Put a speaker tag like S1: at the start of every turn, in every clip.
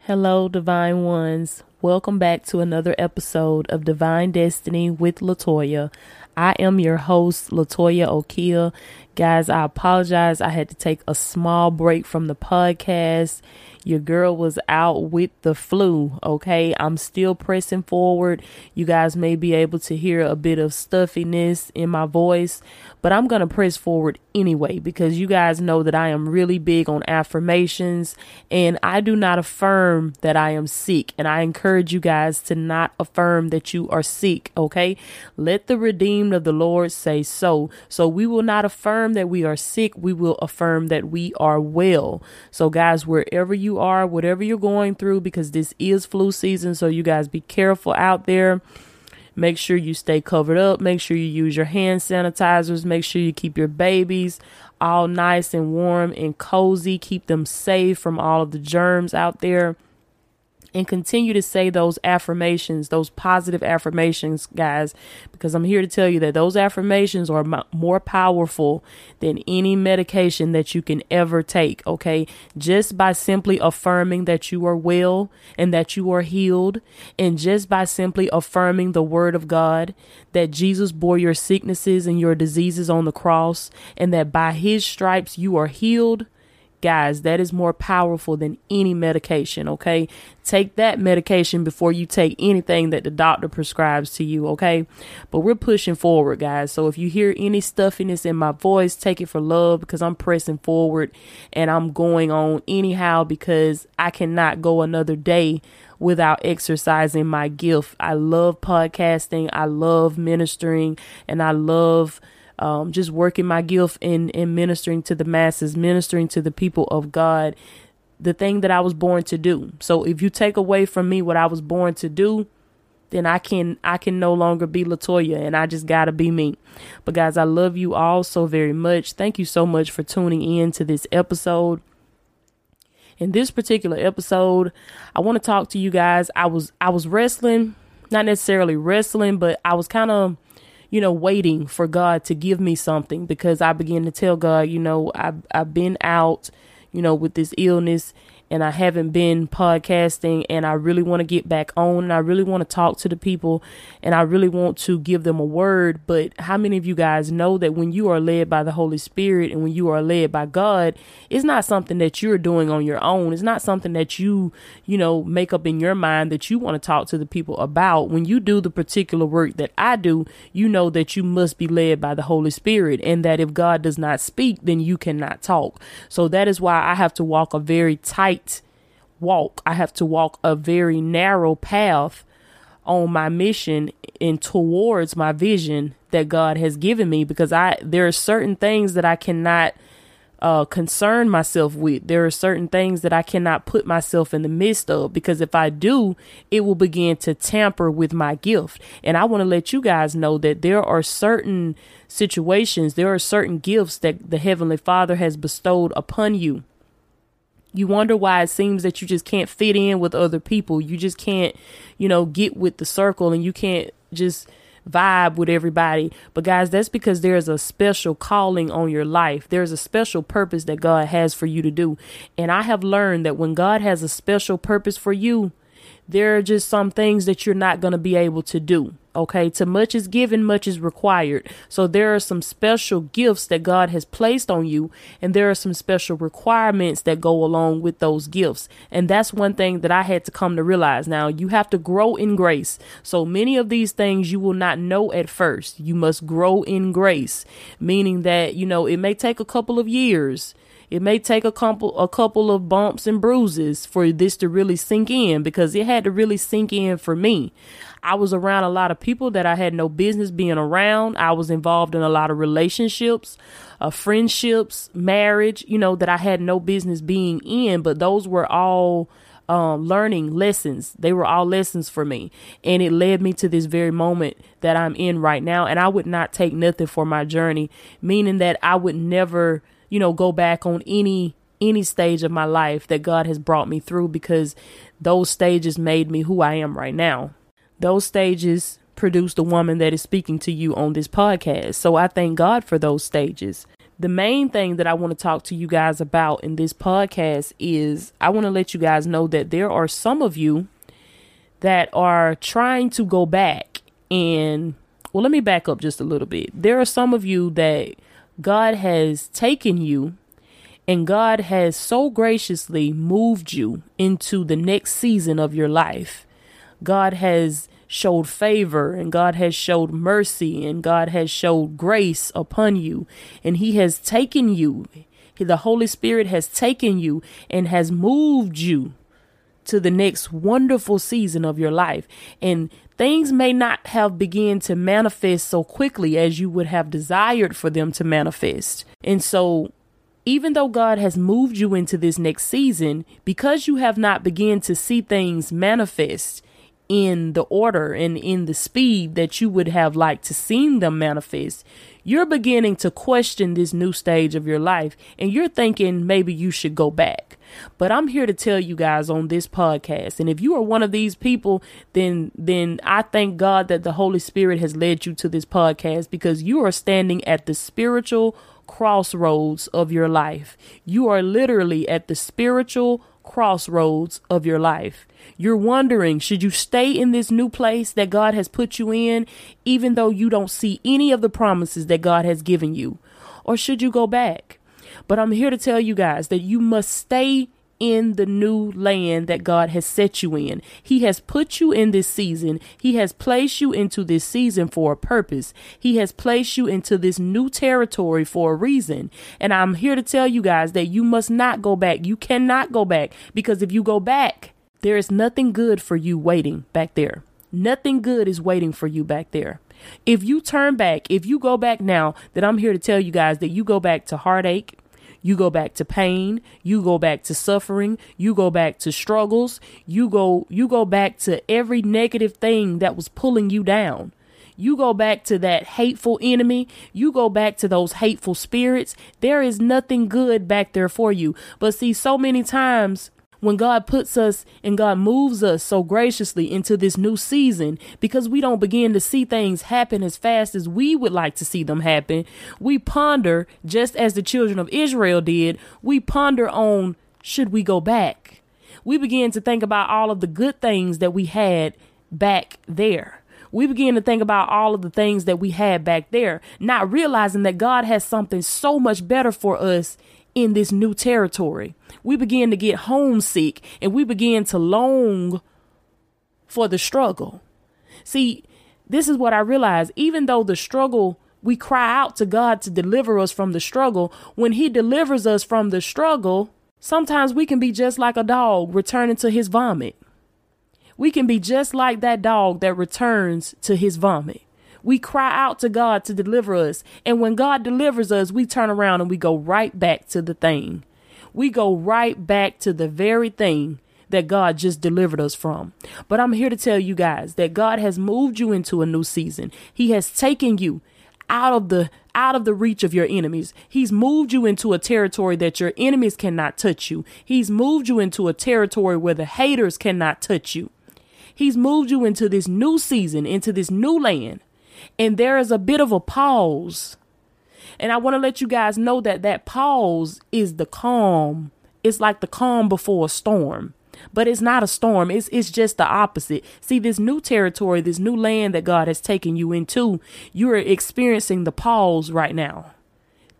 S1: Hello, Divine Ones. Welcome back to another episode of Divine Destiny with Latoya. I am your host, Latoya Okia. Guys, I apologize. I had to take a small break from the podcast. Your girl was out with the flu, okay? I'm still pressing forward. You guys may be able to hear a bit of stuffiness in my voice, but I'm going to press forward anyway because you guys know that I am really big on affirmations and I do not affirm that I am sick. And I encourage you guys to not affirm that you are sick, okay? Let the redeemed of the Lord say so. So we will not affirm that we are sick, we will affirm that we are well. So, guys, wherever you are, whatever you're going through, because this is flu season, so you guys be careful out there. Make sure you stay covered up. Make sure you use your hand sanitizers. Make sure you keep your babies all nice and warm and cozy. Keep them safe from all of the germs out there and continue to say those affirmations, those positive affirmations, guys, because I'm here to tell you that those affirmations are m- more powerful than any medication that you can ever take, okay? Just by simply affirming that you are well and that you are healed, and just by simply affirming the word of God that Jesus bore your sicknesses and your diseases on the cross, and that by his stripes you are healed Guys, that is more powerful than any medication, okay? Take that medication before you take anything that the doctor prescribes to you, okay? But we're pushing forward, guys. So if you hear any stuffiness in my voice, take it for love because I'm pressing forward and I'm going on anyhow because I cannot go another day without exercising my gift. I love podcasting, I love ministering, and I love um, just working my gift in, in ministering to the masses, ministering to the people of God, the thing that I was born to do. So if you take away from me what I was born to do, then I can I can no longer be Latoya and I just gotta be me. But guys, I love you all so very much. Thank you so much for tuning in to this episode. In this particular episode, I want to talk to you guys. I was I was wrestling, not necessarily wrestling, but I was kind of you know, waiting for God to give me something because I began to tell God, you know, I've, I've been out, you know, with this illness and I haven't been podcasting and I really want to get back on and I really want to talk to the people and I really want to give them a word. But how many of you guys know that when you are led by the Holy Spirit and when you are led by God, it's not something that you're doing on your own. It's not something that you, you know, make up in your mind that you want to talk to the people about. When you do the particular work that I do, you know that you must be led by the Holy Spirit and that if God does not speak, then you cannot talk. So that is why I have to walk a very tight walk. I have to walk a very narrow path on my mission and towards my vision that God has given me because I there are certain things that I cannot uh, concern myself with. There are certain things that I cannot put myself in the midst of because if I do, it will begin to tamper with my gift. And I want to let you guys know that there are certain situations, there are certain gifts that the Heavenly Father has bestowed upon you you wonder why it seems that you just can't fit in with other people. You just can't, you know, get with the circle and you can't just vibe with everybody. But guys, that's because there's a special calling on your life. There's a special purpose that God has for you to do. And I have learned that when God has a special purpose for you, there are just some things that you're not going to be able to do. Okay, to much is given, much is required. So there are some special gifts that God has placed on you, and there are some special requirements that go along with those gifts. And that's one thing that I had to come to realize. Now, you have to grow in grace. So many of these things you will not know at first. You must grow in grace, meaning that, you know, it may take a couple of years it may take a couple a couple of bumps and bruises for this to really sink in because it had to really sink in for me. I was around a lot of people that I had no business being around. I was involved in a lot of relationships, uh, friendships, marriage, you know, that I had no business being in, but those were all um, learning lessons. They were all lessons for me. And it led me to this very moment that I'm in right now. And I would not take nothing for my journey, meaning that I would never you know, go back on any any stage of my life that God has brought me through because those stages made me who I am right now. Those stages produce the woman that is speaking to you on this podcast. So I thank God for those stages. The main thing that I want to talk to you guys about in this podcast is I want to let you guys know that there are some of you that are trying to go back and well, let me back up just a little bit. There are some of you that God has taken you and God has so graciously moved you into the next season of your life. God has showed favor and God has showed mercy and God has showed grace upon you. And he has taken you. The Holy Spirit has taken you and has moved you to the next wonderful season of your life. And things may not have begun to manifest so quickly as you would have desired for them to manifest. And so even though God has moved you into this next season, because you have not begun to see things manifest in the order and in the speed that you would have liked to seen them manifest, you're beginning to question this new stage of your life and you're thinking maybe you should go back. But I'm here to tell you guys on this podcast and if you are one of these people then then I thank God that the Holy Spirit has led you to this podcast because you are standing at the spiritual crossroads of your life. You are literally at the spiritual crossroads of your life. You're wondering, should you stay in this new place that God has put you in, even though you don't see any of the promises that God has given you? Or should you go back? But I'm here to tell you guys that you must stay in the new land that God has set you in. He has put you in this season. He has placed you into this season for a purpose. He has placed you into this new territory for a reason. And I'm here to tell you guys that you must not go back. You cannot go back because if you go back, there is nothing good for you waiting back there. Nothing good is waiting for you back there. If you turn back, if you go back now, then I'm here to tell you guys that you go back to heartache, you go back to pain, you go back to suffering, you go back to struggles, you go you go back to every negative thing that was pulling you down. You go back to that hateful enemy. You go back to those hateful spirits. There is nothing good back there for you. But see, so many times when God puts us and God moves us so graciously into this new season, because we don't begin to see things happen as fast as we would like to see them happen, we ponder, just as the children of Israel did, we ponder on should we go back? We begin to think about all of the good things that we had back there we begin to think about all of the things that we had back there, not realizing that God has something so much better for us in this new territory. We begin to get homesick and we begin to long for the struggle. See, this is what I realize. Even though the struggle, we cry out to God to deliver us from the struggle, when He delivers us from the struggle, sometimes we can be just like a dog returning to his vomit. We can be just like that dog that returns to his vomit we cry out to God to deliver us. And when God delivers us, we turn around and we go right back to the thing. We go right back to the very thing that God just delivered us from. But I'm here to tell you guys that God has moved you into a new season. He has taken you out of the out of the reach of your enemies. He's moved you into a territory that your enemies cannot touch you. He's moved you into a territory where the haters cannot touch you. He's moved you into this new season, into this new land and there is a bit of a pause. And I want to let you guys know that that pause is the calm. It's like the calm before a storm. But it's not a storm. It's it's just the opposite. See this new territory, this new land that God has taken you into, you are experiencing the pause right now.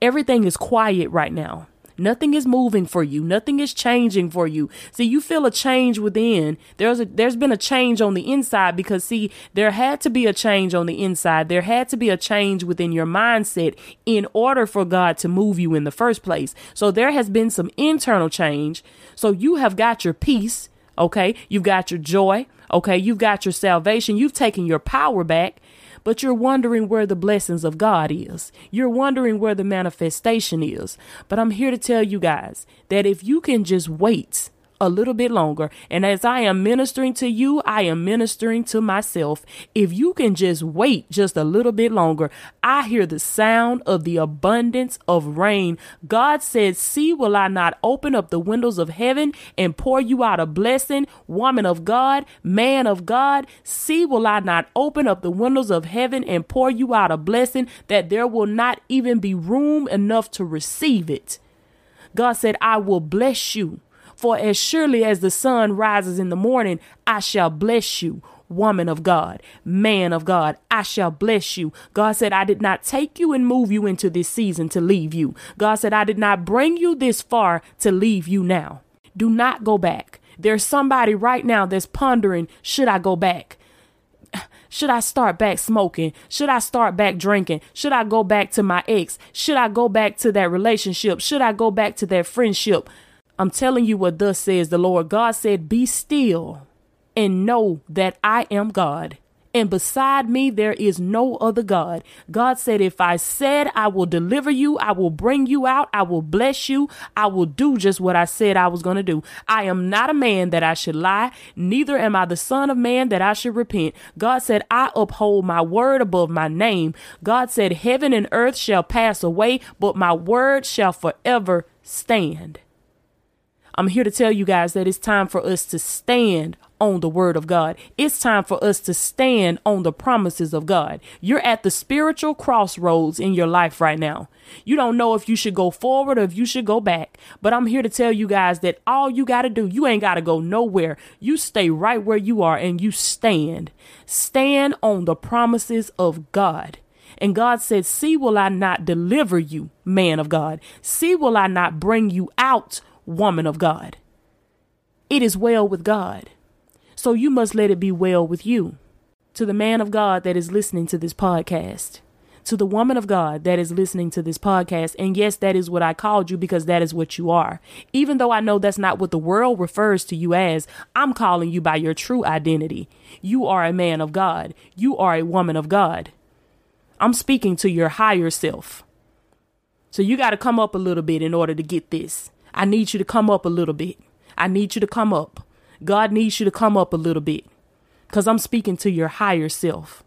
S1: Everything is quiet right now. Nothing is moving for you. Nothing is changing for you. See, you feel a change within. There's a there's been a change on the inside because see, there had to be a change on the inside. There had to be a change within your mindset in order for God to move you in the first place. So there has been some internal change. So you have got your peace, okay? You've got your joy, okay? You've got your salvation. You've taken your power back but you're wondering where the blessings of God is. You're wondering where the manifestation is. But I'm here to tell you guys that if you can just wait a little bit longer. And as I am ministering to you, I am ministering to myself. If you can just wait just a little bit longer, I hear the sound of the abundance of rain. God said, See, will I not open up the windows of heaven and pour you out a blessing, woman of God, man of God? See, will I not open up the windows of heaven and pour you out a blessing that there will not even be room enough to receive it? God said, I will bless you. For as surely as the sun rises in the morning, I shall bless you. Woman of God, man of God, I shall bless you. God said, I did not take you and move you into this season to leave you. God said, I did not bring you this far to leave you now. Do not go back. There's somebody right now that's pondering, should I go back? Should I start back smoking? Should I start back drinking? Should I go back to my ex? Should I go back to that relationship? Should I go back to that friendship? I'm telling you what thus says the Lord. God said, Be still and know that I am God. And beside me, there is no other God. God said, If I said I will deliver you, I will bring you out, I will bless you, I will do just what I said I was going to do. I am not a man that I should lie, neither am I the Son of Man that I should repent. God said, I uphold my word above my name. God said, Heaven and earth shall pass away, but my word shall forever stand. I'm here to tell you guys that it's time for us to stand on the word of God. It's time for us to stand on the promises of God. You're at the spiritual crossroads in your life right now. You don't know if you should go forward or if you should go back. But I'm here to tell you guys that all you got to do, you ain't got to go nowhere. You stay right where you are and you stand. Stand on the promises of God. And God said, See, will I not deliver you, man of God? See, will I not bring you out woman of God. It is well with God. So you must let it be well with you. To the man of God that is listening to this podcast, to the woman of God that is listening to this podcast, and yes, that is what I called you because that is what you are. Even though I know that's not what the world refers to you as, I'm calling you by your true identity. You are a man of God, you are a woman of God. I'm speaking to your higher self. So you got to come up a little bit in order to get this. I need you to come up a little bit. I need you to come up. God needs you to come up a little bit because I'm speaking to your higher self.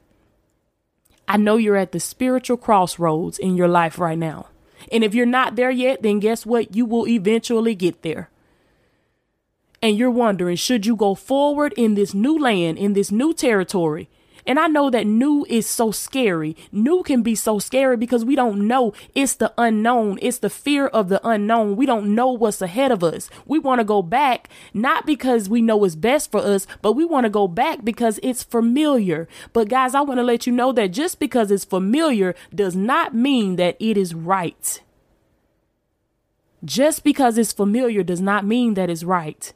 S1: I know you're at the spiritual crossroads in your life right now. And if you're not there yet, then guess what? You will eventually get there. And you're wondering, should you go forward in this new land, in this new territory? And I know that new is so scary. New can be so scary because we don't know. It's the unknown. It's the fear of the unknown. We don't know what's ahead of us. We want to go back, not because we know it's best for us, but we want to go back because it's familiar. But guys, I want to let you know that just because it's familiar does not mean that it is right. Just because it's familiar does not mean that it's right.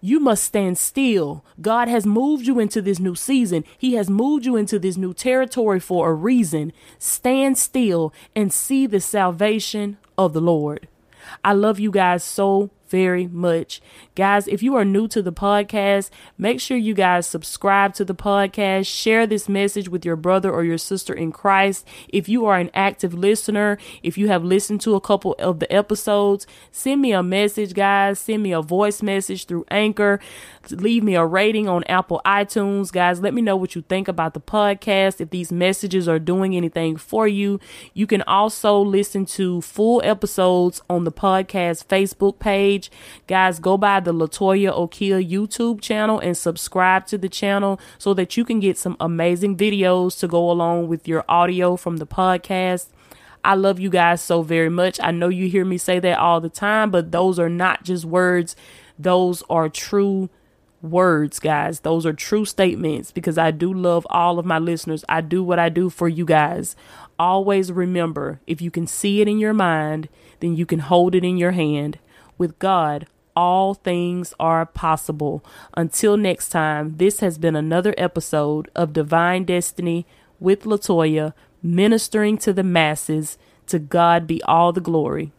S1: You must stand still. God has moved you into this new season. He has moved you into this new territory for a reason. Stand still and see the salvation of the Lord. I love you guys so very much. Guys, if you are new to the podcast, make sure you guys subscribe to the podcast, share this message with your brother or your sister in Christ. If you are an active listener, if you have listened to a couple of the episodes, send me a message, guys. Send me a voice message through Anchor. Leave me a rating on Apple iTunes, guys. Let me know what you think about the podcast. If these messages are doing anything for you, you can also listen to full episodes on the podcast Facebook page page. Guys, go by the Latoya Okia YouTube channel and subscribe to the channel so that you can get some amazing videos to go along with your audio from the podcast. I love you guys so very much. I know you hear me say that all the time, but those are not just words, those are true words, guys. Those are true statements because I do love all of my listeners. I do what I do for you guys. Always remember if you can see it in your mind, then you can hold it in your hand. With God, all things are possible. Until next time, this has been another episode of Divine Destiny with Latoya, ministering to the masses. To God be all the glory.